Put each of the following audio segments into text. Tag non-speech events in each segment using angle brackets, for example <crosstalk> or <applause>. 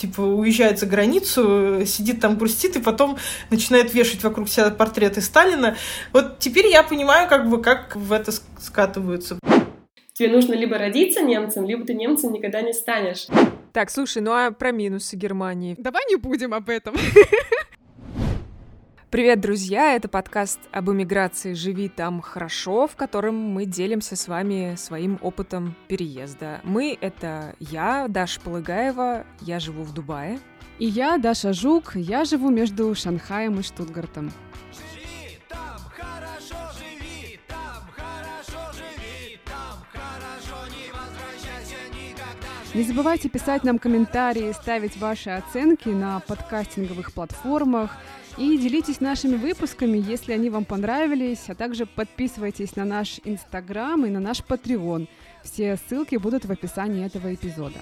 типа, уезжает за границу, сидит там, грустит, и потом начинает вешать вокруг себя портреты Сталина. Вот теперь я понимаю, как бы, как в это скатываются. Тебе нужно либо родиться немцем, либо ты немцем никогда не станешь. Так, слушай, ну а про минусы Германии? Давай не будем об этом. <laughs> Привет, друзья! Это подкаст об иммиграции «Живи там хорошо», в котором мы делимся с вами своим опытом переезда. Мы — это я, Даша Полыгаева, я живу в Дубае. И я, Даша Жук, я живу между Шанхаем и Штутгартом. Не забывайте писать нам комментарии, ставить ваши оценки на подкастинговых платформах — и делитесь нашими выпусками, если они вам понравились, а также подписывайтесь на наш Инстаграм и на наш Patreon. Все ссылки будут в описании этого эпизода.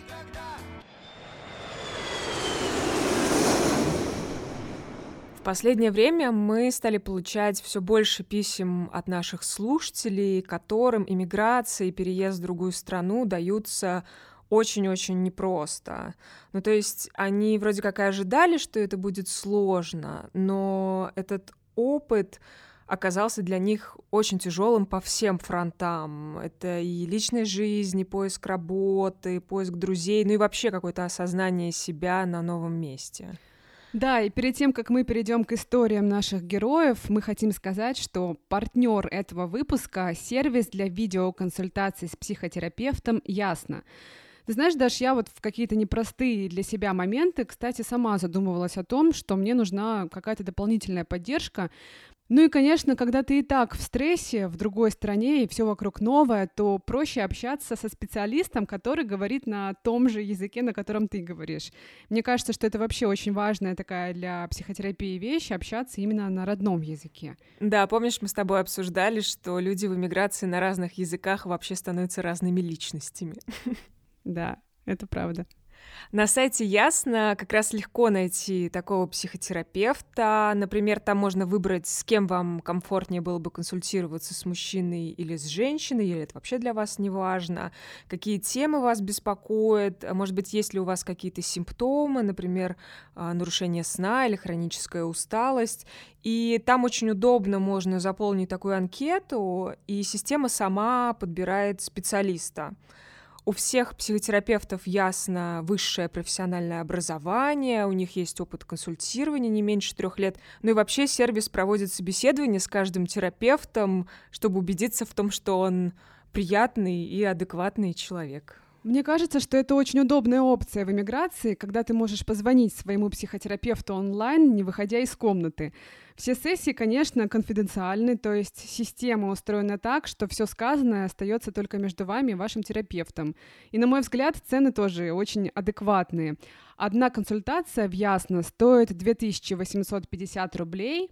В последнее время мы стали получать все больше писем от наших слушателей, которым иммиграция и переезд в другую страну даются очень-очень непросто. Ну, то есть они вроде как и ожидали, что это будет сложно, но этот опыт оказался для них очень тяжелым по всем фронтам. Это и личная жизнь, и поиск работы, поиск друзей, ну и вообще какое-то осознание себя на новом месте. Да, и перед тем, как мы перейдем к историям наших героев, мы хотим сказать, что партнер этого выпуска — сервис для видеоконсультаций с психотерапевтом «Ясно». Ты знаешь, Даш, я вот в какие-то непростые для себя моменты, кстати, сама задумывалась о том, что мне нужна какая-то дополнительная поддержка, ну и, конечно, когда ты и так в стрессе, в другой стране, и все вокруг новое, то проще общаться со специалистом, который говорит на том же языке, на котором ты говоришь. Мне кажется, что это вообще очень важная такая для психотерапии вещь, общаться именно на родном языке. Да, помнишь, мы с тобой обсуждали, что люди в эмиграции на разных языках вообще становятся разными личностями. <laughs> Да, это правда. На сайте Ясно как раз легко найти такого психотерапевта. Например, там можно выбрать, с кем вам комфортнее было бы консультироваться, с мужчиной или с женщиной, или это вообще для вас не важно, какие темы вас беспокоят, а может быть, есть ли у вас какие-то симптомы, например, а, нарушение сна или хроническая усталость. И там очень удобно можно заполнить такую анкету, и система сама подбирает специалиста. У всех психотерапевтов ясно высшее профессиональное образование, у них есть опыт консультирования не меньше трех лет. Ну и вообще сервис проводит собеседование с каждым терапевтом, чтобы убедиться в том, что он приятный и адекватный человек. Мне кажется, что это очень удобная опция в эмиграции, когда ты можешь позвонить своему психотерапевту онлайн, не выходя из комнаты. Все сессии, конечно, конфиденциальны, то есть система устроена так, что все сказанное остается только между вами и вашим терапевтом. И, на мой взгляд, цены тоже очень адекватные. Одна консультация в Ясно стоит 2850 рублей,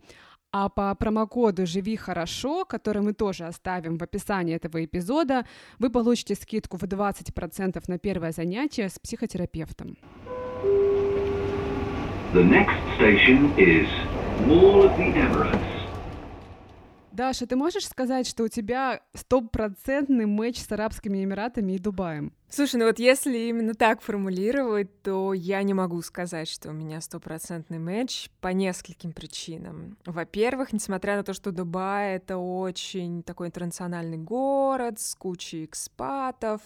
а по промокоду «Живи хорошо», который мы тоже оставим в описании этого эпизода, вы получите скидку в 20% на первое занятие с психотерапевтом. The next station is Mall of the Emirates. Даша, ты можешь сказать, что у тебя стопроцентный матч с Арабскими Эмиратами и Дубаем? Слушай, ну вот если именно так формулировать, то я не могу сказать, что у меня стопроцентный матч по нескольким причинам. Во-первых, несмотря на то, что Дубай — это очень такой интернациональный город с кучей экспатов,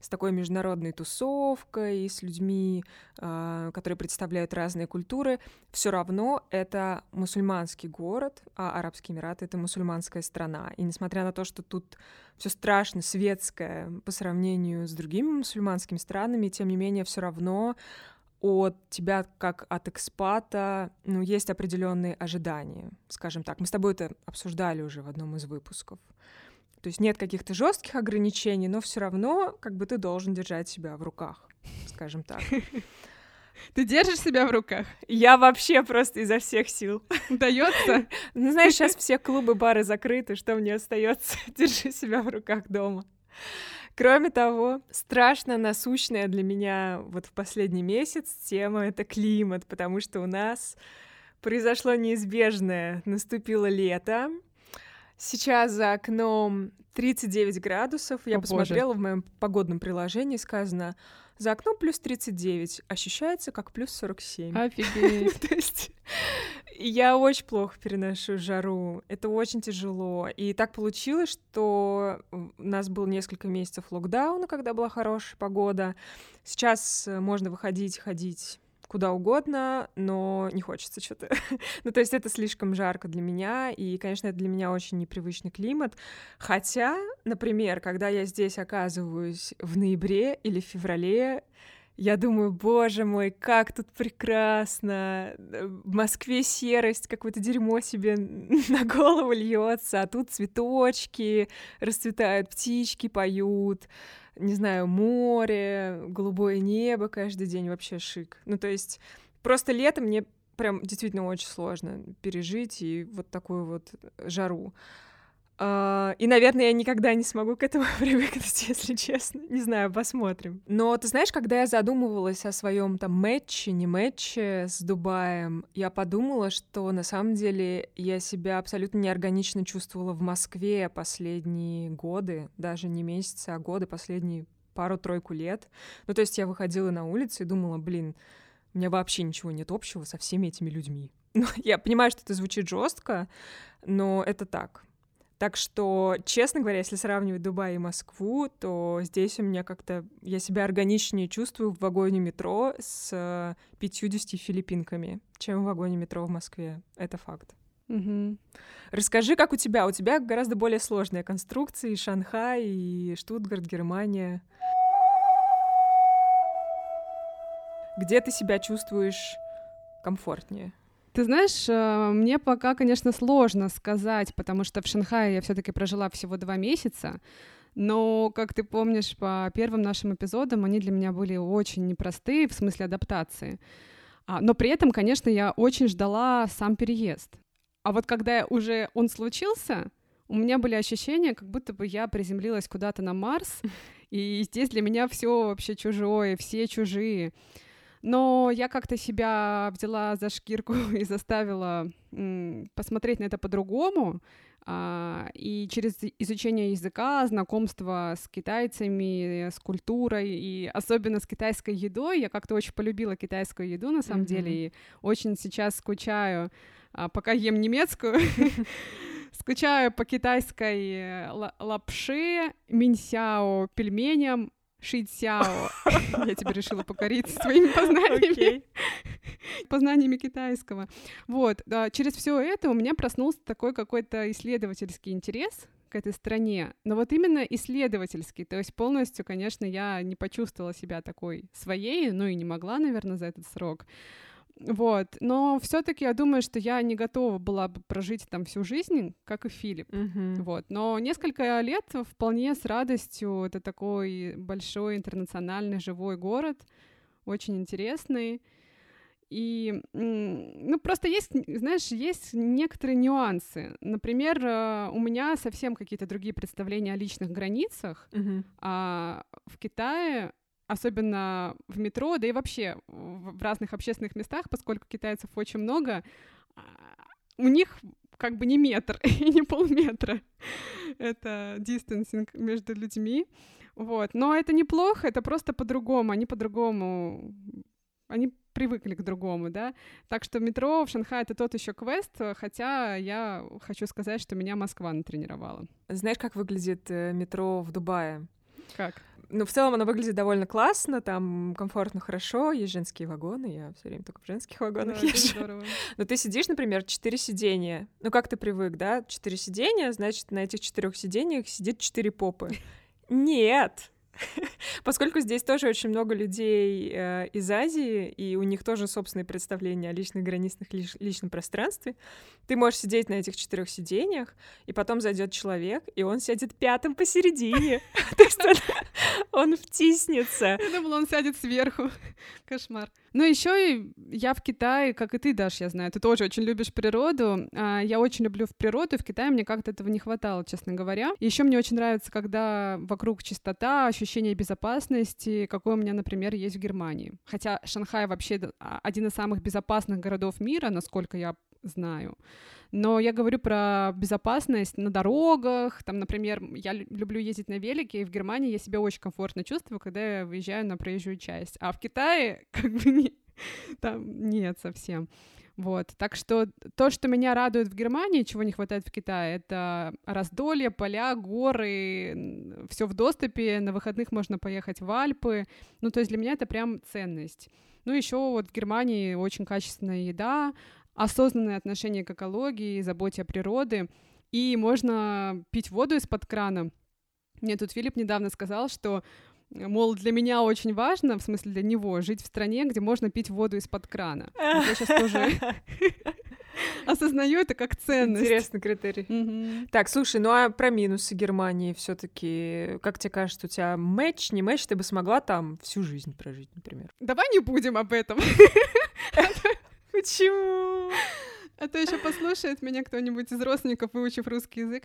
с такой международной тусовкой и с людьми, э, которые представляют разные культуры, все равно это мусульманский город, а Арабские Эмираты — это мусульманская страна. И несмотря на то, что тут все страшно светское по сравнению с другими мусульманскими странами, тем не менее все равно от тебя как от экспата, ну, есть определенные ожидания, скажем так. Мы с тобой это обсуждали уже в одном из выпусков. То есть нет каких-то жестких ограничений, но все равно как бы ты должен держать себя в руках, скажем так. <laughs> Ты держишь себя в руках? Я вообще просто изо всех сил. Удается? <laughs> Ну, знаешь, сейчас все клубы, бары закрыты, что мне остается? <laughs> Держи себя в руках дома. Кроме того, страшно насущная для меня вот в последний месяц тема — это климат, потому что у нас произошло неизбежное. Наступило лето, Сейчас за окном 39 градусов. Я О, посмотрела боже. в моем погодном приложении, сказано За окном плюс 39, ощущается как плюс 47. Офигеть. <laughs> То есть я очень плохо переношу жару. Это очень тяжело. И так получилось, что у нас был несколько месяцев локдауна, когда была хорошая погода. Сейчас э, можно выходить, ходить куда угодно, но не хочется что-то. <laughs> ну, то есть это слишком жарко для меня, и, конечно, это для меня очень непривычный климат. Хотя, например, когда я здесь оказываюсь в ноябре или в феврале, я думаю, боже мой, как тут прекрасно. В Москве серость, какое-то дерьмо себе <laughs> на голову льется, а тут цветочки расцветают, птички поют не знаю, море, голубое небо каждый день, вообще шик. Ну, то есть просто летом мне прям действительно очень сложно пережить и вот такую вот жару. Uh, и, наверное, я никогда не смогу к этому <laughs> привыкнуть, если честно. Не знаю, посмотрим. Но ты знаешь, когда я задумывалась о своем там матче, не матче с Дубаем, я подумала, что на самом деле я себя абсолютно неорганично чувствовала в Москве последние годы, даже не месяцы, а годы, последние пару-тройку лет. Ну, то есть я выходила на улицу и думала, блин, у меня вообще ничего нет общего со всеми этими людьми. <laughs> Ну, я понимаю, что это звучит жестко, но это так. Так что, честно говоря, если сравнивать Дубай и Москву, то здесь у меня как-то... Я себя органичнее чувствую в вагоне метро с 50 филиппинками, чем в вагоне метро в Москве. Это факт. Угу. Расскажи, как у тебя? У тебя гораздо более сложная конструкция, и Шанхай, и Штутгарт, Германия. Где ты себя чувствуешь комфортнее? Ты знаешь, э, мне пока, конечно, сложно сказать, потому что в Шанхае я все-таки прожила всего два месяца. Но, как ты помнишь, по первым нашим эпизодам они для меня были очень непростые в смысле адаптации. А, но при этом, конечно, я очень ждала сам переезд. А вот когда уже он случился, у меня были ощущения, как будто бы я приземлилась куда-то на Марс, <laughs> и здесь для меня все вообще чужое, все чужие. Но я как-то себя взяла за шкирку <laughs> и заставила посмотреть на это по-другому. А, и через изучение языка, знакомство с китайцами, с культурой и особенно с китайской едой, я как-то очень полюбила китайскую еду на самом mm-hmm. деле и очень сейчас скучаю, а, пока ем немецкую. <laughs> <laughs> Скучаю по китайской э, лапши, минсяо, пельменям, Шитсяо. <laughs> Я тебе решила покорить своими <laughs> познаниями. <laughs> Познаниями китайского. Вот. Через все это у меня проснулся такой какой-то исследовательский интерес к этой стране, но вот именно исследовательский, то есть полностью, конечно, я не почувствовала себя такой своей, ну и не могла, наверное, за этот срок. Вот. Но все-таки я думаю, что я не готова была бы прожить там всю жизнь, как и Филипп. Mm-hmm. Вот. Но несколько лет вполне с радостью. Это такой большой интернациональный живой город, очень интересный. И, ну, просто есть, знаешь, есть некоторые нюансы. Например, э, у меня совсем какие-то другие представления о личных границах, mm-hmm. а в Китае особенно в метро, да и вообще в разных общественных местах, поскольку китайцев очень много, а, у них как бы не метр <laughs> и не полметра. Это дистанцинг между людьми. Вот. Но это неплохо, это просто по-другому. Они по-другому... Они привыкли к другому, да. Так что метро в Шанхае это тот еще квест, хотя я хочу сказать, что меня Москва натренировала. Знаешь, как выглядит э, метро в Дубае? Как? Ну, в целом оно выглядит довольно классно, там комфортно, хорошо, есть женские вагоны, я все время только в женских вагонах да, езжу. <laughs> Но ты сидишь, например, четыре сидения. Ну, как ты привык, да? Четыре сидения, значит, на этих четырех сидениях сидит четыре попы. <laughs> Нет! <laughs> Поскольку здесь тоже очень много людей э, из Азии, и у них тоже собственные представления о личных границах лиш- личном пространстве, ты можешь сидеть на этих четырех сиденьях, и потом зайдет человек, и он сядет пятым посередине. <laughs> То есть он втиснется. Я думала, он сядет сверху. Кошмар. Ну, еще и я в Китае, как и ты, Даш, я знаю, ты тоже очень любишь природу. А, я очень люблю в природу, и в Китае мне как-то этого не хватало, честно говоря. Еще мне очень нравится, когда вокруг чистота, ощущение безопасности, какое у меня, например, есть в Германии. Хотя Шанхай вообще а, один из самых безопасных городов мира, насколько я знаю. Но я говорю про безопасность на дорогах. Там, например, я люблю ездить на велике, и в Германии я себя очень комфортно чувствую, когда я выезжаю на проезжую часть. А в Китае <laughs> как бы не, там нет совсем. Вот, так что то, что меня радует в Германии, чего не хватает в Китае, это раздолье, поля, горы, все в доступе, на выходных можно поехать в Альпы, ну, то есть для меня это прям ценность. Ну, еще вот в Германии очень качественная еда, осознанное отношение к экологии, заботе о природе, и можно пить воду из-под крана. Мне тут Филипп недавно сказал, что мол, для меня очень важно, в смысле для него, жить в стране, где можно пить воду из-под крана. Вот я сейчас тоже <laughs> осознаю это как ценность. Интересный критерий. Так, слушай, ну а про минусы Германии все таки как тебе кажется, у тебя матч, не матч, ты бы смогла там всю жизнь прожить, например? Давай не будем об этом. <laughs> Почему? А то еще послушает меня кто-нибудь из родственников, выучив русский язык.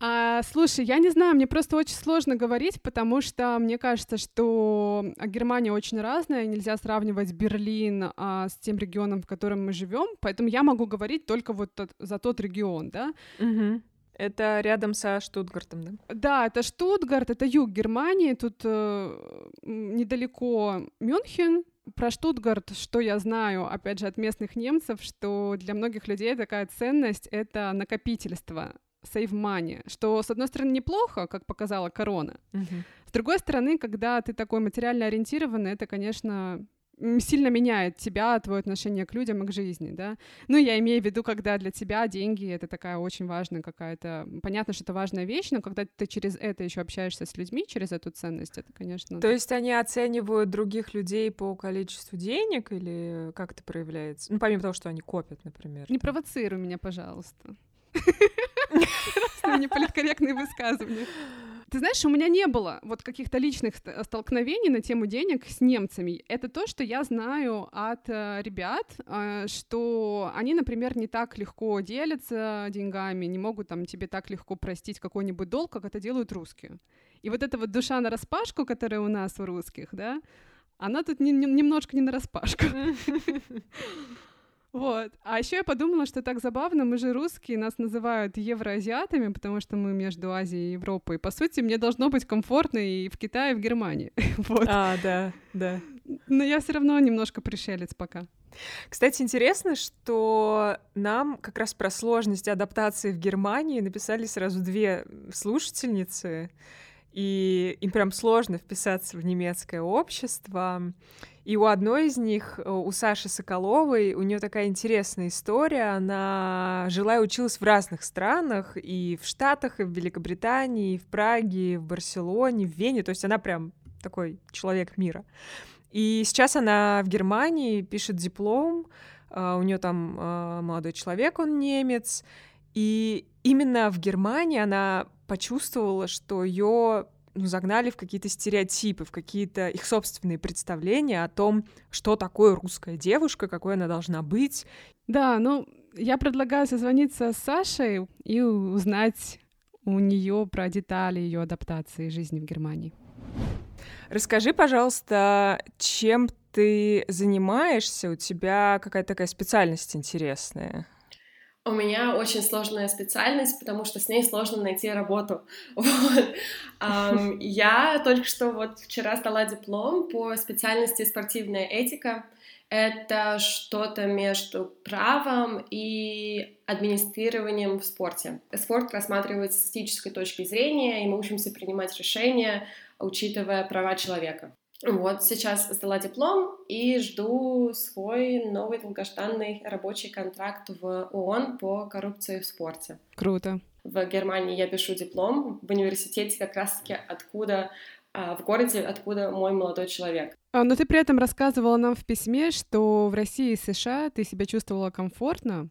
А, слушай, я не знаю, мне просто очень сложно говорить, потому что мне кажется, что Германия очень разная, нельзя сравнивать Берлин а, с тем регионом, в котором мы живем, поэтому я могу говорить только вот тот, за тот регион, да. Угу. Это рядом со Штутгартом, да? Да, это Штутгарт, это юг Германии, тут э, недалеко Мюнхен, про Штутгарт, что я знаю, опять же, от местных немцев, что для многих людей такая ценность — это накопительство save money, что, с одной стороны, неплохо, как показала корона. Uh-huh. С другой стороны, когда ты такой материально ориентированный, это, конечно, сильно меняет тебя, твое отношение к людям и к жизни, да. Ну, я имею в виду, когда для тебя деньги — это такая очень важная какая-то... Понятно, что это важная вещь, но когда ты через это еще общаешься с людьми, через эту ценность, это, конечно... То есть они оценивают других людей по количеству денег или как это проявляется? Ну, помимо того, что они копят, например. Не провоцируй меня, пожалуйста. <laughs> Неполиткорректные высказывания. Ты знаешь, у меня не было вот каких-то личных столкновений на тему денег с немцами. Это то, что я знаю от э, ребят, э, что они, например, не так легко делятся деньгами, не могут там тебе так легко простить какой-нибудь долг, как это делают русские. И вот эта вот душа на распашку, которая у нас у русских, да, она тут не, не, немножко не на распашку. <laughs> Вот. А еще я подумала, что так забавно, мы же русские, нас называют евроазиатами, потому что мы между Азией и Европой. По сути, мне должно быть комфортно и в Китае, и в Германии. <laughs> вот. А, да, да. Но я все равно немножко пришелец пока. Кстати, интересно, что нам как раз про сложность адаптации в Германии написали сразу две слушательницы, и им прям сложно вписаться в немецкое общество. И у одной из них, э, у Саши Соколовой, у нее такая интересная история. Она жила и училась в разных странах, и в Штатах, и в Великобритании, и в Праге, и в Барселоне, в Вене. То есть она прям такой человек мира. И сейчас она в Германии пишет диплом. Э, у нее там э, молодой человек, он немец. И именно в Германии она почувствовала, что ее ну, загнали в какие-то стереотипы, в какие-то их собственные представления о том, что такое русская девушка, какой она должна быть. Да, ну, я предлагаю созвониться с Сашей и узнать у нее про детали ее адаптации жизни в Германии. Расскажи, пожалуйста, чем ты занимаешься? У тебя какая-то такая специальность интересная? У меня очень сложная специальность, потому что с ней сложно найти работу. <laughs> Вот. Um, <laughs> я только что вот вчера сдала диплом по специальности спортивная этика. Это что-то между правом и администрированием в спорте. Спорт рассматривается с этической точки зрения, и мы учимся принимать решения, учитывая права человека. Вот сейчас сдала диплом и жду свой новый долгожданный рабочий контракт в ООН по коррупции в спорте. Круто. В Германии я пишу диплом в университете как раз-таки откуда а, в городе, откуда мой молодой человек. А, но ты при этом рассказывала нам в письме, что в России и США ты себя чувствовала комфортно,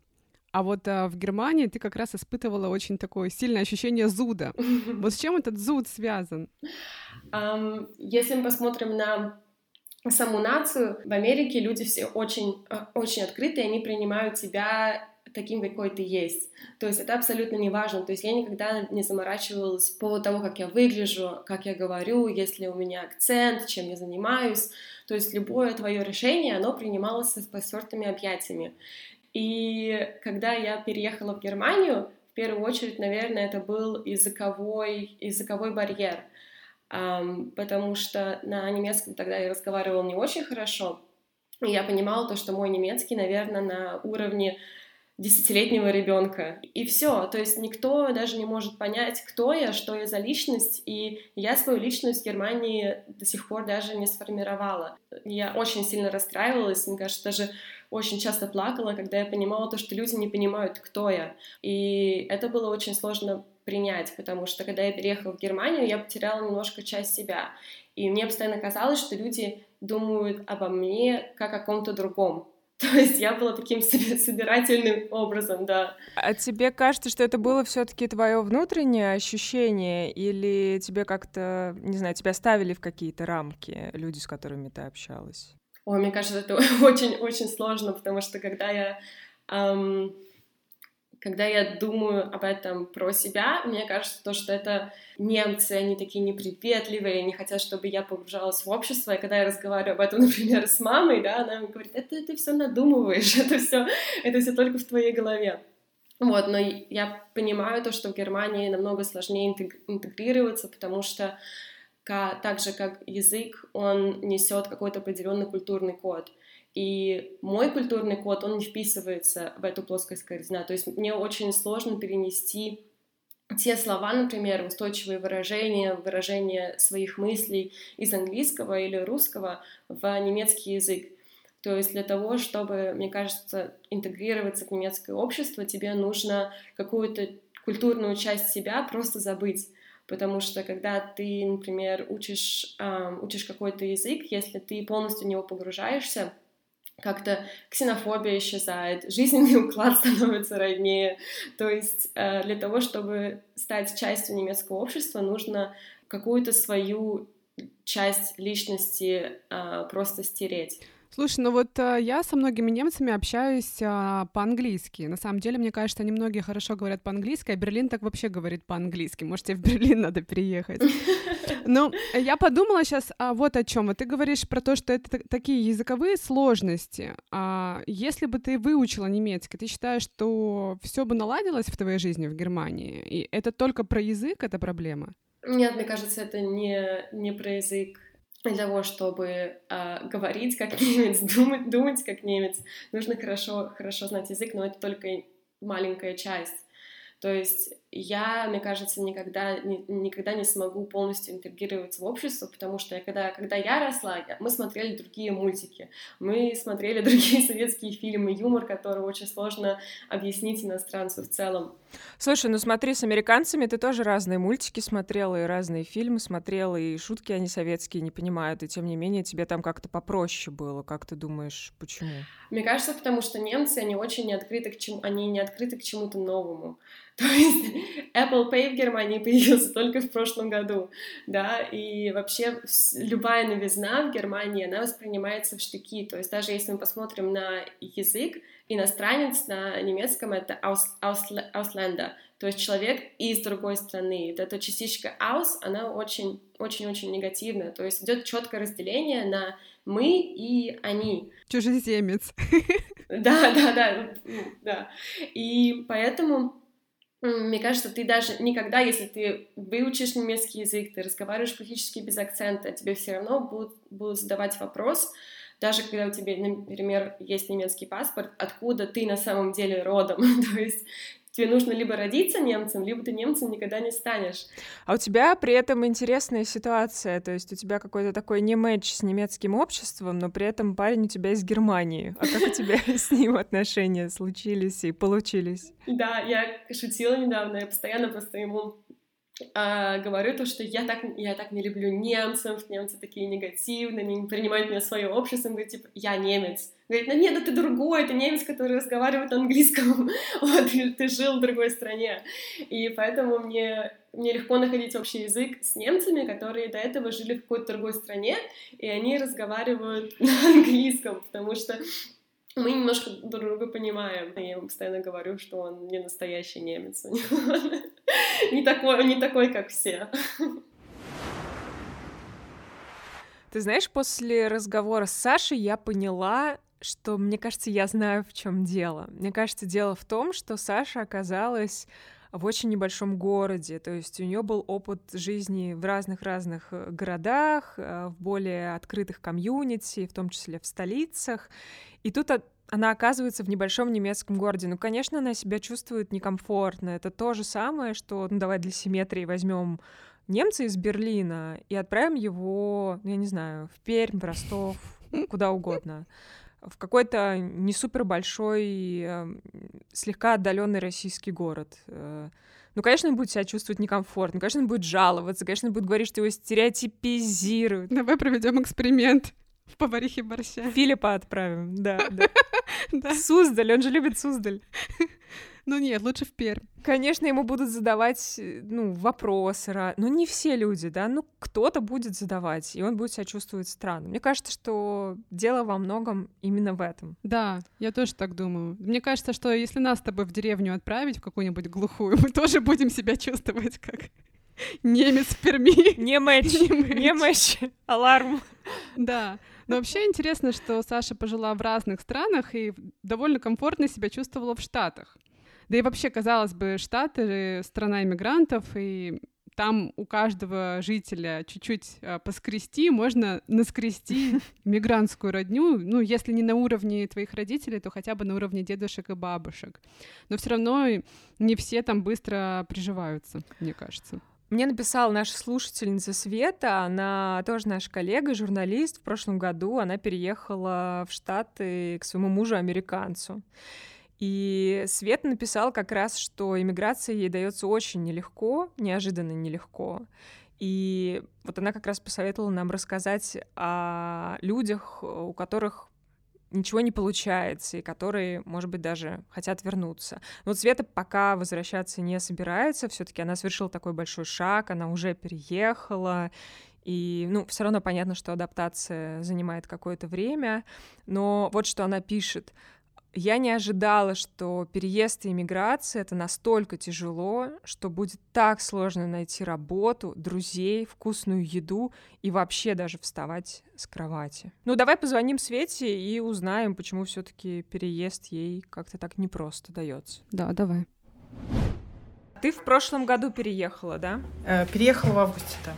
а вот а, в Германии ты как раз испытывала очень такое сильное ощущение зуда. <laughs> Вот с чем этот зуд связан? Если мы посмотрим на саму нацию, в Америке люди все очень, а, очень открыты, они принимают тебя таким, какой ты есть. То есть это абсолютно не важно. То есть я никогда не заморачивалась по поводу того, как я выгляжу, как я говорю, есть ли у меня акцент, чем я занимаюсь. То есть любое твое решение, оно принималось с простертыми объятиями. И когда я переехала в Германию, в первую очередь, наверное, это был языковой, языковой барьер, потому что на немецком тогда я разговаривала не очень хорошо, и я понимала то, что мой немецкий, наверное, на уровне десятилетнего ребенка. И все. То есть никто даже не может понять, кто я, что я за личность. И я свою личность в Германии до сих пор даже не сформировала. Я очень сильно расстраивалась, мне кажется, даже очень часто плакала, когда я понимала то, что люди не понимают, кто я. И это было очень сложно принять, потому что когда я переехала в Германию, я потеряла немножко часть себя. И мне постоянно казалось, что люди думают обо мне как о ком-то другом. <laughs> То есть я была таким собирательным образом, да. А тебе кажется, что это было все-таки твое внутреннее ощущение, или тебе как-то, не знаю, тебя ставили в какие-то рамки люди, с которыми ты общалась? Ой, мне кажется, это <laughs> очень-очень сложно, потому что когда я эм, когда я думаю об этом про себя, мне кажется, то, что это немцы, они такие неприветливые, не хотят, чтобы я погружалась в общество. И когда я разговариваю об этом, <laughs> например, с мамой, да, она мне говорит, это ты все надумываешь, <laughs> это все, это все только в твоей голове. Вот, но я понимаю то, что в Германии намного сложнее интегрироваться, потому что так же как язык, он несет какой-то определенный культурный код. И мой культурный код, он не вписывается в эту плоскость корзина. То есть мне очень сложно перенести те слова, например, устойчивые выражения, выражения своих мыслей из английского или русского в немецкий язык. То есть для того, чтобы, мне кажется, интегрироваться в немецкое общество, тебе нужно какую-то культурную часть себя просто забыть. Потому что когда ты, например, учишь, э, учишь какой-то язык, если ты полностью в него погружаешься, как-то ксенофобия исчезает, жизненный <laughs> уклад становится роднее. То есть э, для того, чтобы стать частью немецкого общества, нужно какую-то свою часть личности э, просто стереть. Слушай, ну вот э, я со многими немцами общаюсь э, по-английски. На самом деле, мне кажется, они многие хорошо говорят по-английски, а Берлин так вообще говорит по-английски. Может, тебе в Берлин надо переехать. <laughs> Ну, я подумала сейчас а, вот о чем. Вот ты говоришь про то, что это такие языковые сложности. А если бы ты выучила немецкий, ты считаешь, что все бы наладилось в твоей жизни в Германии? И это только про язык, эта проблема? Нет, мне кажется, это не, не про язык для того, чтобы э, говорить как <laughs> немец, думать, думать как немец, нужно хорошо, хорошо знать язык, но это только маленькая часть. То есть я, мне кажется, никогда, ни, никогда не смогу полностью интегрироваться в общество, потому что я, когда, когда я росла, мы смотрели другие мультики, мы смотрели <laughs> другие советские фильмы, юмор, который очень сложно объяснить иностранцу в целом. Слушай, ну смотри, с американцами ты тоже разные мультики смотрела, и разные фильмы смотрела, и шутки они советские не понимают, и тем не менее тебе там как-то попроще было. Как ты думаешь, почему? Мне кажется, потому что немцы, они очень не открыты к чему, они не открыты к чему-то новому. <laughs> То есть Apple Pay в Германии <laughs> появился только в прошлом году, да, и вообще любая новизна в Германии, она воспринимается в штыки, то есть даже если мы посмотрим на язык, иностранец на немецком это aus, Ausländer, то есть человек из другой страны. Вот эта частичка aus, она очень, очень-очень негативная, то есть идет четкое разделение на мы и они. Чужеземец. <laughs> Да, да, да, да. И поэтому мне кажется, ты даже никогда, если ты выучишь немецкий язык, ты разговариваешь практически без акцента, тебе все равно будут, будут задавать вопрос, даже когда у тебя, например, есть немецкий паспорт, откуда ты на самом деле родом. <laughs> То есть тебе нужно либо родиться немцем, либо ты немцем никогда не станешь. А у тебя при этом интересная ситуация, то есть у тебя какой-то такой не матч с немецким обществом, но при этом парень у тебя из Германии. А как у тебя <laughs> с ним отношения случились и получились? Да, я шутила недавно, я постоянно просто ему а, говорю то, что я так, я так не люблю немцев, немцы такие негативные, не принимают меня в свое общество, он говорит, типа, я немец. Говорит, ну нет, ну ты другой, ты немец, который разговаривает на английском, <laughs> вот, ты, ты жил в другой стране. И поэтому мне, мне легко находить общий язык с немцами, которые до этого жили в какой-то другой стране, и они разговаривают <laughs> на английском, потому что мы немножко друг друга понимаем. Я ему постоянно говорю, что он не настоящий немец. <laughs> <laughs> не такой, не такой, как все. Ты знаешь, после разговора с Сашей я поняла, что, мне кажется, я знаю, в чем дело. Мне кажется, дело в том, что Саша оказалась в очень небольшом городе, то есть у нее был опыт жизни в разных-разных э, городах, э, в более открытых комьюнити, в том числе в столицах, и тут она оказывается в небольшом немецком городе. Ну, конечно, она себя чувствует некомфортно. Это то же самое, что, ну, давай для симметрии возьмем немца из Берлина и отправим его, ну, я не знаю, в Пермь, в Ростов, куда угодно в какой-то не супер большой, э, слегка отдаленный российский город. Э, ну, конечно, он будет себя чувствовать некомфортно, конечно, он будет жаловаться, конечно, он будет говорить, что его стереотипизируют. Давай проведем эксперимент в поварихе борща. Филиппа отправим, да. <laughs> да. Суздаль, он же любит Суздаль. Ну нет, лучше в Пермь. Конечно, ему будут задавать, ну, вопросы, но ну, не все люди, да, ну, кто-то будет задавать, и он будет себя чувствовать странно. Мне кажется, что дело во многом именно в этом. Да, я тоже так думаю. Мне кажется, что если нас с тобой в деревню отправить, в какую-нибудь глухую, мы тоже будем себя чувствовать как немец в Перми. Не матч, <laughs> не матч, аларм. Да. Но вообще интересно, что Саша пожила в разных странах и довольно комфортно себя чувствовала в Штатах. Да и вообще, казалось бы, Штаты — страна иммигрантов, и там у каждого жителя чуть-чуть э, поскрести, можно наскрести <laughs> мигрантскую родню, ну, если не на уровне твоих родителей, то хотя бы на уровне дедушек и бабушек. Но все равно не все там быстро приживаются, мне кажется. Мне написала наша слушательница Света, она тоже наш коллега, журналист. В прошлом году она переехала в Штаты к своему мужу-американцу. И Свет написал как раз, что иммиграция ей дается очень нелегко, неожиданно нелегко. И вот она как раз посоветовала нам рассказать о людях, у которых ничего не получается, и которые, может быть, даже хотят вернуться. Но Света пока возвращаться не собирается, все таки она совершила такой большой шаг, она уже переехала, и, ну, все равно понятно, что адаптация занимает какое-то время, но вот что она пишет — я не ожидала, что переезд и иммиграция — это настолько тяжело, что будет так сложно найти работу, друзей, вкусную еду и вообще даже вставать с кровати. Ну, давай позвоним Свете и узнаем, почему все таки переезд ей как-то так непросто дается. Да, давай. Ты в прошлом году переехала, да? Э, переехала в августе, да.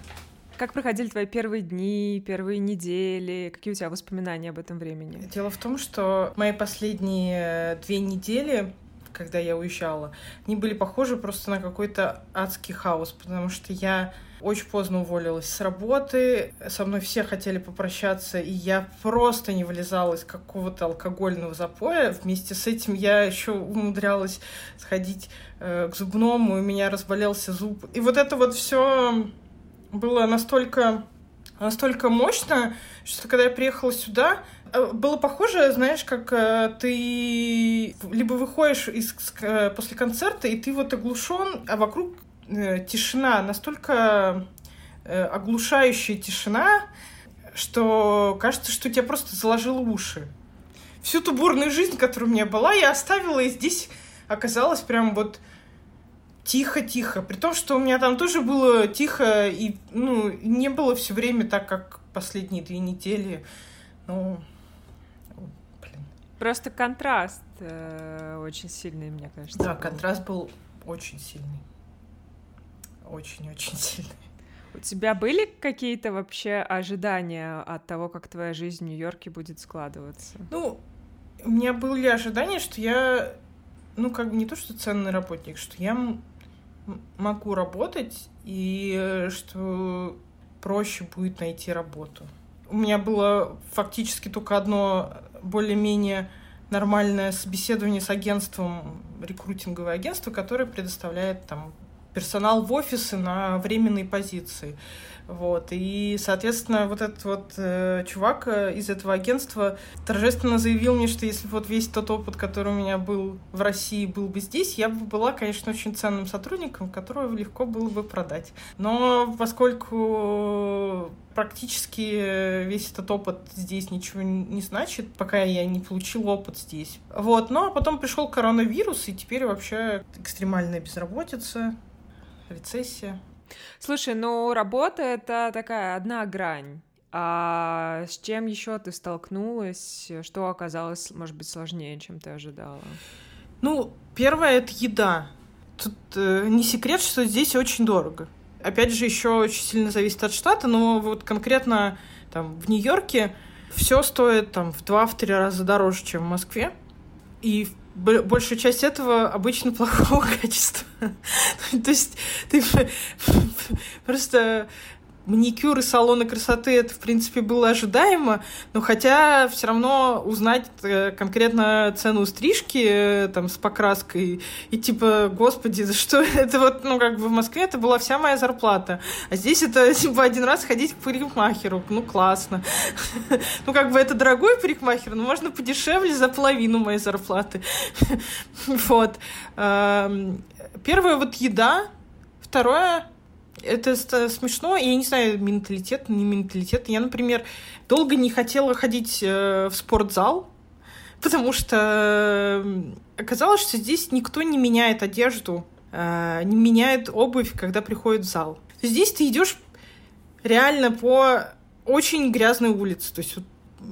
Как проходили твои первые дни, первые недели? Какие у тебя воспоминания об этом времени? Дело в том, что мои последние две недели когда я уезжала, они были похожи просто на какой-то адский хаос, потому что я очень поздно уволилась с работы, со мной все хотели попрощаться, и я просто не вылезала из какого-то алкогольного запоя. Вместе с этим я еще умудрялась сходить э, к зубному, и у меня разболелся зуб. И вот это вот все было настолько, настолько мощно, что когда я приехала сюда, э, было похоже, знаешь, как э, ты либо выходишь из, э, после концерта, и ты вот оглушен, а вокруг тишина, настолько оглушающая тишина, что кажется, что тебя просто заложило уши. Всю ту бурную жизнь, которая у меня была, я оставила, и здесь оказалось прям вот тихо-тихо. При том, что у меня там тоже было тихо, и ну, не было все время так, как последние две недели. Ну, блин. Просто контраст э, очень сильный, мне кажется. Да, был. контраст был очень сильный. Очень-очень <laughs> сильный. У тебя были какие-то вообще ожидания от того, как твоя жизнь в Нью-Йорке будет складываться? Ну, у меня были ожидания, что я, ну, как бы не то, что ценный работник, что я могу работать и что проще будет найти работу. У меня было фактически только одно более-менее нормальное собеседование с агентством, рекрутинговое агентство, которое предоставляет там персонал в офисы на временные позиции. Вот. И, соответственно, вот этот вот э, чувак э, из этого агентства торжественно заявил мне, что если вот весь тот опыт, который у меня был в России, был бы здесь, я бы была, конечно, очень ценным сотрудником, которого легко было бы продать. Но поскольку практически весь этот опыт здесь ничего не значит, пока я не получил опыт здесь. Вот, ну а потом пришел коронавирус, и теперь вообще экстремальная безработица, рецессия. Слушай, ну работа — это такая одна грань. А с чем еще ты столкнулась? Что оказалось, может быть, сложнее, чем ты ожидала? Ну, первое это еда. Тут э, не секрет, что здесь очень дорого. Опять же, еще очень сильно зависит от штата, но вот конкретно там в Нью-Йорке все стоит там в два-три раза дороже, чем в Москве. И большая часть этого обычно плохого <laughs> качества. <laughs> То есть ты <laughs> просто маникюр и салоны красоты это, в принципе, было ожидаемо, но хотя все равно узнать э, конкретно цену стрижки э, там с покраской и типа, господи, за что <laughs> это вот, ну, как бы в Москве это была вся моя зарплата, а здесь это <laughs> типа один раз ходить к парикмахеру, ну, классно. <laughs> Ну, как бы это дорогой парикмахер, но можно подешевле за половину моей зарплаты. Вот. Эм, первое вот еда, второе это смешно, я не знаю, менталитет, не менталитет. Я, например, долго не хотела ходить э, в спортзал, потому что оказалось, что здесь никто не меняет одежду, э, не меняет обувь, когда приходит в зал. Здесь ты идешь реально по очень грязной улице. То есть вот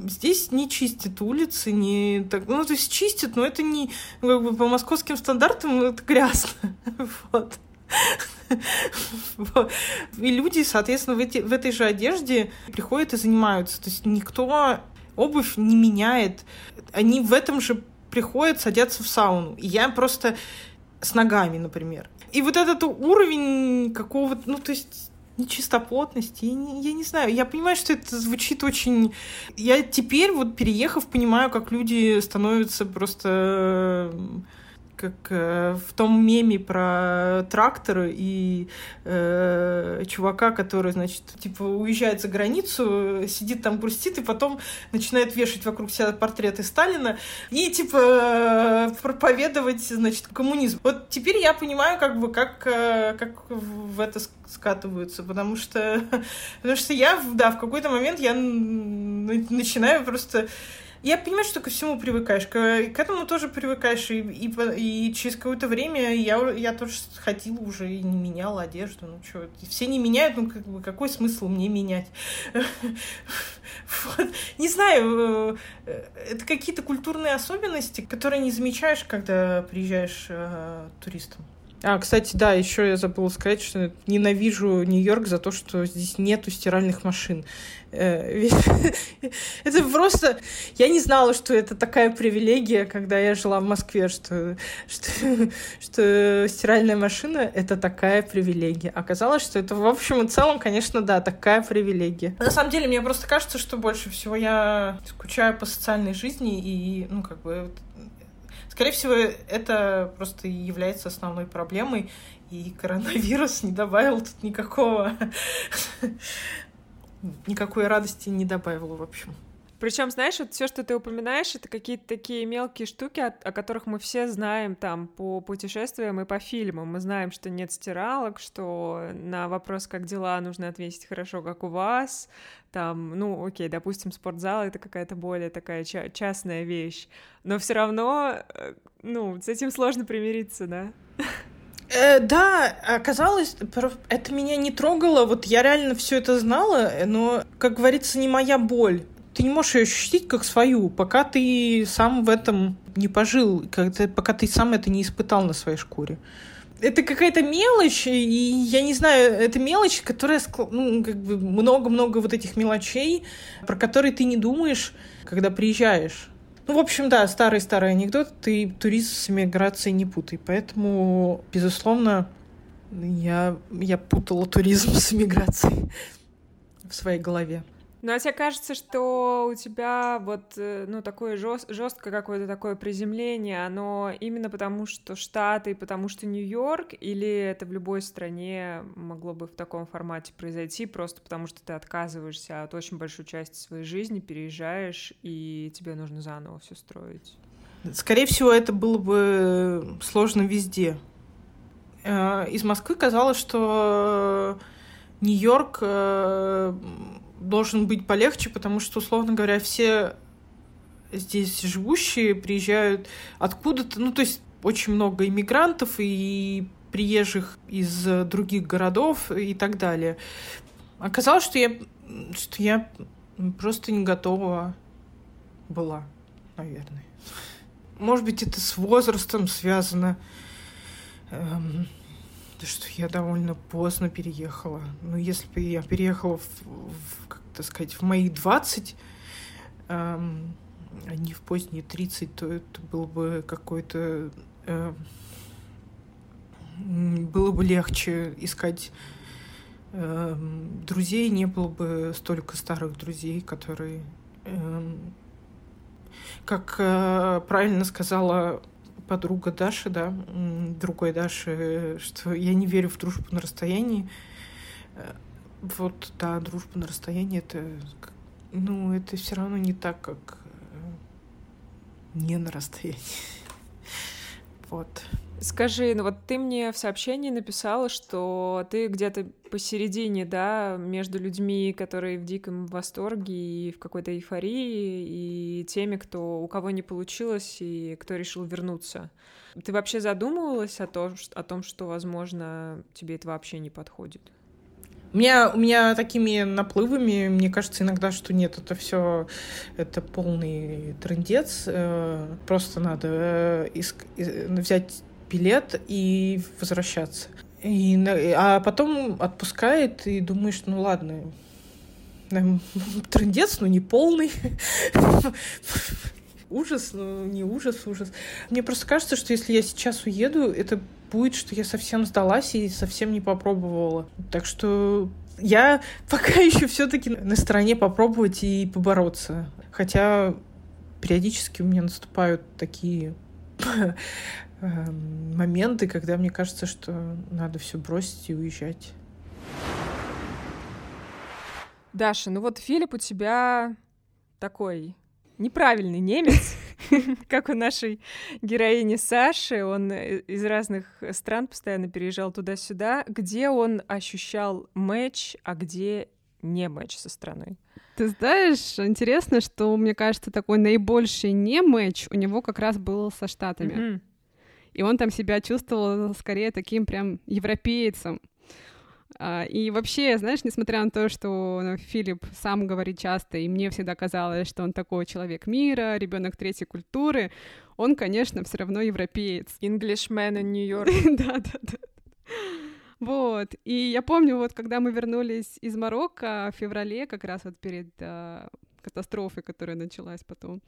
здесь не чистят улицы, не так, ну то есть чистят, но это не бы по московским стандартам это грязно, <laughs> вот. И люди, соответственно, в, эти, в этой же одежде приходят и занимаются. То есть никто обувь не меняет. Они в этом же приходят, садятся в сауну. И я просто с ногами, например. И вот этот уровень какого-то, ну, то есть нечистоплотности, я не, я не знаю, я понимаю, что это звучит очень... Я теперь, вот переехав, понимаю, как люди становятся просто как э, в том меме про трактор и э, чувака, который, значит, типа уезжает за границу, сидит там, грустит, и потом начинает вешать вокруг себя портреты Сталина и, типа, э, проповедовать, значит, коммунизм. Вот теперь я понимаю, как бы, как, э, как в это скатываются, потому что, <laughs> потому что я, да, в какой-то момент я начинаю просто я понимаю, что ко всему привыкаешь, к, к этому тоже привыкаешь, и, и, и через какое-то время я, я тоже ходила уже и не меняла одежду, ну что, все не меняют, ну как бы какой смысл мне менять? <laughs> Не знаю, э, это какие-то культурные особенности, которые не замечаешь, когда приезжаешь э, туристом. А, кстати, да, еще я забыла сказать, что ненавижу Нью-Йорк за то, что здесь нету стиральных машин. Э, <laughs> это просто... Я не знала, что это такая привилегия, когда я жила в Москве, что, что, <laughs> что стиральная машина — это такая привилегия. Оказалось, что это в общем и целом, конечно, да, такая привилегия. На самом деле, мне просто кажется, что больше всего я скучаю по социальной жизни и, ну, как бы, Скорее всего, это просто является основной проблемой, и коронавирус не добавил тут никакого... Никакой радости не добавил, в общем. Причем, знаешь, вот все, что ты упоминаешь, это какие-то такие мелкие штуки, о, о которых мы все знаем там по путешествиям и по фильмам. Мы знаем, что нет стиралок, что на вопрос, как дела, нужно ответить хорошо, как у вас. Там, ну, окей, допустим, спортзал это какая-то более такая ча- частная вещь, но все равно, э, ну, с этим сложно примириться, да? Э, да, оказалось, это меня не трогало. Вот я реально все это знала, но, как говорится, не моя боль ты не можешь ее ощутить как свою, пока ты сам в этом не пожил, пока ты сам это не испытал на своей шкуре. Это какая-то мелочь, и я не знаю, это мелочь, которая, ну, как бы много-много вот этих мелочей, про которые ты не думаешь, когда приезжаешь. Ну, в общем, да, старый-старый анекдот, ты турист с эмиграцией не путай. Поэтому, безусловно, я, я путала туризм с эмиграцией <laughs> в своей голове. Ну, а тебе кажется, что у тебя вот, э, ну, такое жест, жесткое какое-то такое приземление, оно именно потому, что Штаты, потому что Нью-Йорк, или это в любой стране могло бы в таком формате произойти, просто потому что ты отказываешься от очень большой части своей жизни, переезжаешь, и тебе нужно заново все строить? Скорее всего, это было бы сложно везде. Э, из Москвы казалось, что Нью-Йорк э, должен быть полегче, потому что, условно говоря, все здесь живущие приезжают откуда-то, ну, то есть очень много иммигрантов и приезжих из других городов и так далее. Оказалось, что я что я просто не готова была, наверное. Может быть, это с возрастом связано. Эм, что я довольно поздно переехала. Ну, если бы я переехала, в, в, так сказать, в мои 20, эм, а не в поздние 30, то это было бы какой-то... Э, было бы легче искать э, друзей, не было бы столько старых друзей, которые... Э, как э, правильно сказала подруга Даши, да, другой Даши, что я не верю в дружбу на расстоянии. Вот, да, дружба на расстоянии это, ну, это все равно не так, как э, не на расстоянии. <laughs> Вот. Скажи, ну вот ты мне в сообщении написала, что ты где-то посередине, да, между людьми, которые в диком восторге и в какой-то эйфории, и теми, кто, у кого не получилось и кто решил вернуться. Ты вообще задумывалась о том, о том что, возможно, тебе это вообще не подходит? У меня, у меня такими наплывами, мне кажется, иногда, что нет, это все это полный трендец. Э, просто надо э, взять билет и возвращаться. И, а потом отпускает, и думаешь, ну ладно, <laughs> трендец, но не полный. <laughs> ужас, ну не ужас, ужас. Мне просто кажется, что если я сейчас уеду, это будет, что я совсем сдалась и совсем не попробовала. Так что я пока <laughs> еще все-таки на стороне попробовать и побороться. Хотя периодически у меня наступают такие <laughs> Эм, моменты, когда мне кажется, что надо все бросить и уезжать. Даша, ну вот Филипп у тебя такой неправильный немец, <laughs> <laughs> как у нашей героини Саши. Он из разных стран постоянно переезжал туда-сюда. Где он ощущал матч, а где не матч со страной? Ты знаешь, интересно, что, мне кажется, такой наибольший не матч у него как раз был со Штатами. Mm-hmm и он там себя чувствовал скорее таким прям европейцем. А, и вообще, знаешь, несмотря на то, что ну, Филипп сам говорит часто, и мне всегда казалось, что он такой человек мира, ребенок третьей культуры, он, конечно, все равно европеец. Englishman in New York. <laughs> Да, да, да. Вот. И я помню, вот когда мы вернулись из Марокко в феврале, как раз вот перед uh, катастрофой, которая началась потом,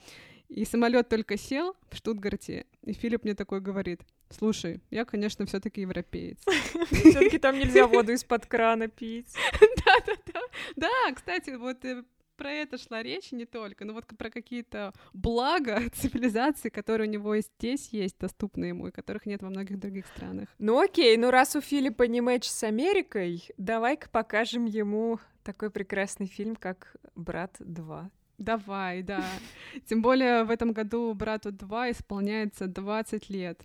и самолет только сел в Штутгарте, и Филипп мне такой говорит, слушай, я, конечно, все таки европеец. <laughs> все таки там нельзя воду из-под крана пить. <laughs> Да-да-да. Да, кстати, вот э, про это шла речь, не только, но вот про какие-то блага <laughs> цивилизации, которые у него и здесь есть, доступны ему, и которых нет во многих других странах. Ну окей, ну раз у Филиппа не матч с Америкой, давай-ка покажем ему такой прекрасный фильм, как «Брат 2». Давай, да. Тем более в этом году «Брату 2» исполняется 20 лет.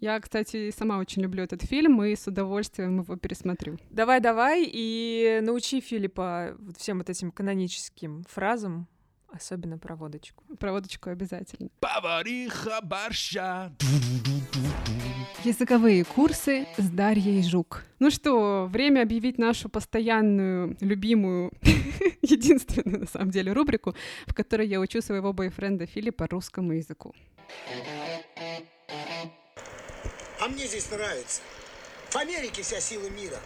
Я, кстати, сама очень люблю этот фильм и с удовольствием его пересмотрю. Давай, давай и научи Филиппа всем вот этим каноническим фразам, особенно про водочку. Про водочку обязательно. Повариха борща. Языковые курсы с Дарьей Жук. Ну что, время объявить нашу постоянную, любимую, <laughs> единственную, на самом деле, рубрику, в которой я учу своего бойфренда Филиппа русскому языку. А мне здесь нравится. В Америке вся сила мира.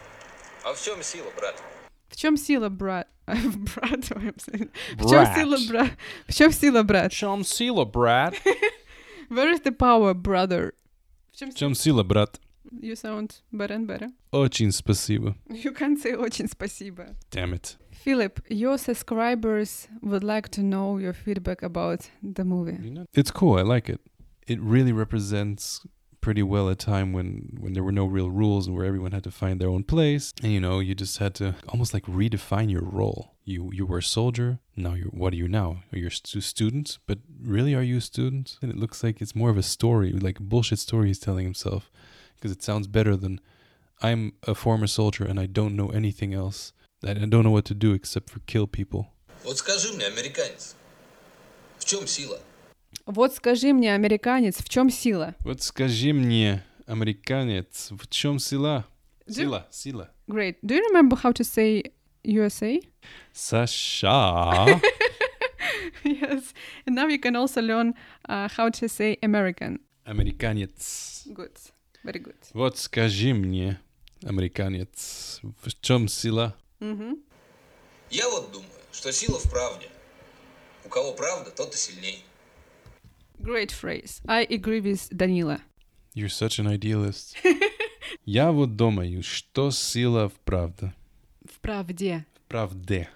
А в чем сила, брат? В чем сила, <laughs> брат? брат, в чем сила, брат? В чем сила, брат? В чем сила, брат? Where is the power, brother? В чем сила, брат? You sound better and better. Очень спасибо. You can say очень спасибо. Damn it. Philip, your subscribers would like to know your feedback about the movie. It's cool. I like it. It really represents pretty well a time when when there were no real rules and where everyone had to find their own place and you know you just had to almost like redefine your role you you were a soldier now you're what are you now you're a student but really are you a student and it looks like it's more of a story like a bullshit story he's telling himself because it sounds better than i'm a former soldier and i don't know anything else i don't know what to do except for kill people вот скажи мне американец в чем сила Вот скажи мне, американец, в чем сила? Вот скажи мне, американец, в чем сила? Сила, сила. Great. Do you remember how to say USA. США. yes. And now you can also learn uh, how to say American. Американец. Good. Very good. Вот скажи мне, американец, в чем сила? Мгм. Я вот думаю, что сила в правде. У кого правда, тот и сильней. Great phrase. I agree with Danila. You're such an idealist. <laughs> Я вот думаю, что сила в правде. В правде. В правде.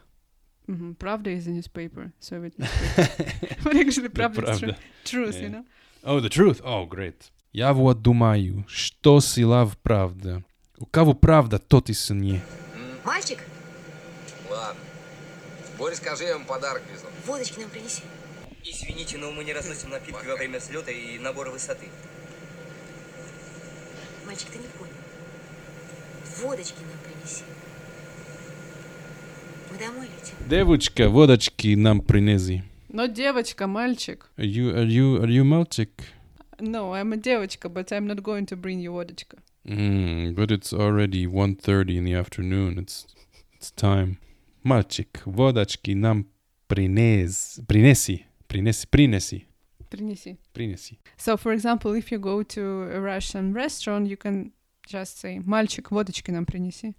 Мгм. Правда is a newspaper, Soviet newspaper. <laughs> But actually, Да, правда is true. правда. Truth, Yeah. you know? Oh, the truth. Oh, great. Я вот думаю, что сила в правде. У кого правда, тот и сильнее. Мальчик, Ладно. Боря, скажи, я ему подарок везу. водочки нам принеси. Извините, но мы не разносим напитки во время взлета и набора высоты. Мальчик, ты не понял. Водочки нам принеси. Мы домой летим. Девочка, водочки нам принеси. Но девочка, мальчик. Are you, are you, are you мальчик? No, I'm a девочка, but I'm not going to bring you водочка. Mm, but it's already 1.30 in the afternoon. It's, it's time. Мальчик, водочки нам принес, принеси. Принеси, принеси. Принеси. Принеси. So, for example, if you go to a Russian restaurant, you can just say, мальчик, водочки нам принеси.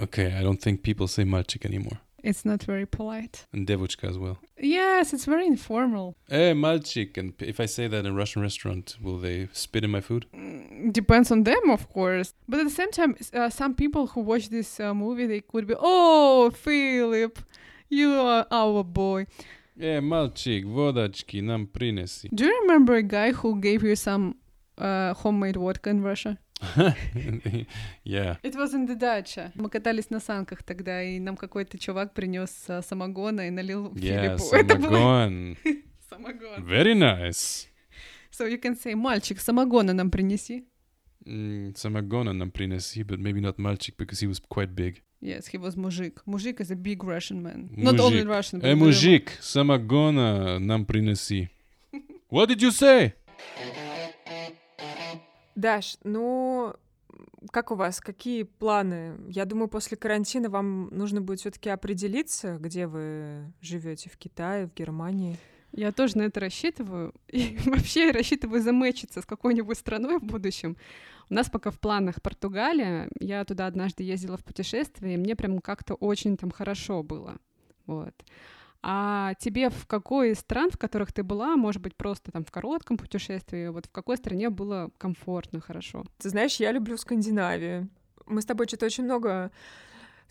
Okay, I don't think people say мальчик anymore. It's not very polite. And девочка as well. Yes, it's very informal. Hey, мальчик. And if I say that in a Russian restaurant, will they spit in my food? Mm, Depends on them, of course. But at the same time, s- uh, some people who watch this uh, movie, they could be, oh, Philip, you are our boy. Hey, мальчик, водочки нам принеси. Do you remember a guy who gave you some uh, homemade vodka in Russia? <laughs> yeah. It was in the dacha. Мы катались на санках тогда, и нам какой-то чувак принес uh, самогона и налил Yeah, Филиппу. <laughs> Это самогон. <laughs> самогон. Very nice. So you can say, мальчик, самогона нам принеси. Mm, самогона нам принеси, but maybe not мальчик because he was quite big. Yes, he was мужик. Мужик is a big Russian man. Not only Мужик. Russian, but very- мужик, самогона нам принеси. What did you say? Даш, ну, как у вас, какие планы? Я думаю, после карантина вам нужно будет все-таки определиться, где вы живете, в Китае, в Германии. Я тоже на это рассчитываю. <laughs> И вообще рассчитываю замечиться с какой-нибудь страной в будущем. У нас пока в планах Португалия. Я туда однажды ездила в путешествие, и мне прям как-то очень там хорошо было. Вот. А тебе в какой из стран, в которых ты была, может быть, просто там в коротком путешествии, вот в какой стране было комфортно, хорошо? Ты знаешь, я люблю Скандинавию. Мы с тобой что-то очень много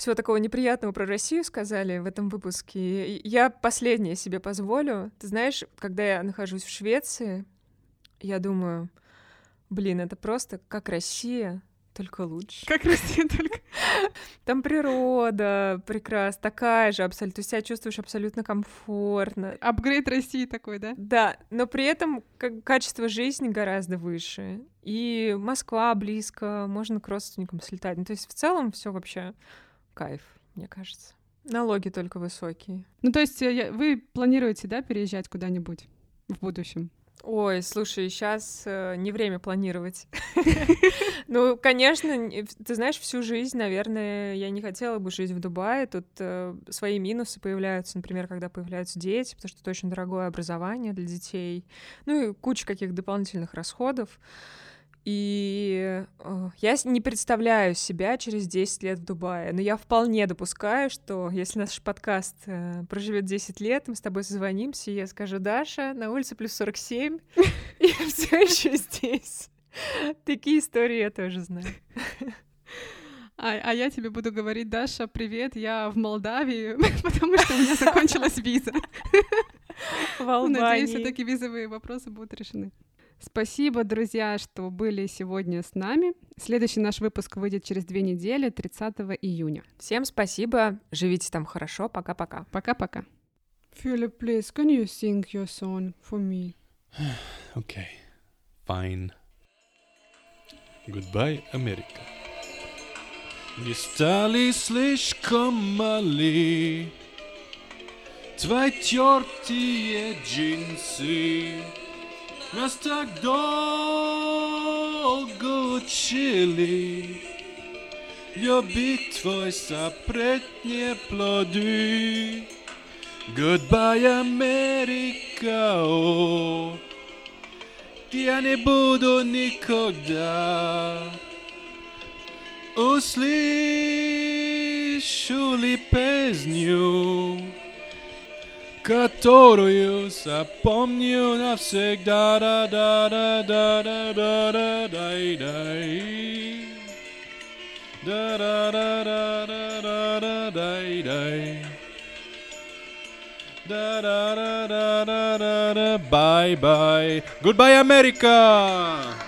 всего такого неприятного про Россию сказали в этом выпуске. Я последнее себе позволю. Ты знаешь, когда я нахожусь в Швеции, я думаю, блин, это просто как Россия, только лучше. Как Россия только... <laughs> Там природа прекрасна, такая же абсолютно. Ты себя чувствуешь абсолютно комфортно. Апгрейд России такой, да? Да, но при этом как, качество жизни гораздо выше. И Москва близко, можно к родственникам слетать. Ну, то есть в целом все вообще кайф, мне кажется. Налоги только высокие. Ну, то есть э, вы планируете, да, переезжать куда-нибудь в будущем? Ой, слушай, сейчас не время планировать. <laughs> <laughs> Ну, конечно, не- ты знаешь, всю жизнь, наверное, я не хотела бы жить в Дубае. Тут э, свои минусы появляются, например, когда появляются дети, потому что это очень дорогое образование для детей. Ну и куча каких дополнительных расходов. И э, я не представляю себя через 10 лет в Дубае, но я вполне допускаю, что если наш подкаст э, проживет 10 лет, мы с тобой созвонимся, и я скажу, Даша, на улице плюс 47, <laughs> и я все еще здесь. Такие истории я тоже знаю. <laughs> А, а я тебе буду говорить, Даша, привет, я в Молдавии, <laughs> потому что у меня закончилась виза. В Надеюсь, все-таки визовые вопросы будут решены. Спасибо, друзья, что были сегодня с нами. Следующий наш выпуск выйдет через две недели, 30 июня. Всем спасибо, живите там хорошо, пока-пока. Пока-пока. Philip, please, can you sing your song for me? <sighs> Okay. Fine. Goodbye, Америка. Не стали слишком малы Твои тертые джинсы Mr. Dogo Chili, your beat voice a pretty plodi. Goodbye America. oh. ti ja ne budu nikoda. Uslišu li которую запомню навсегда, да да да да да да да дай дай да да да да да да да дай дай да да да да да да Bye bye. Goodbye, America.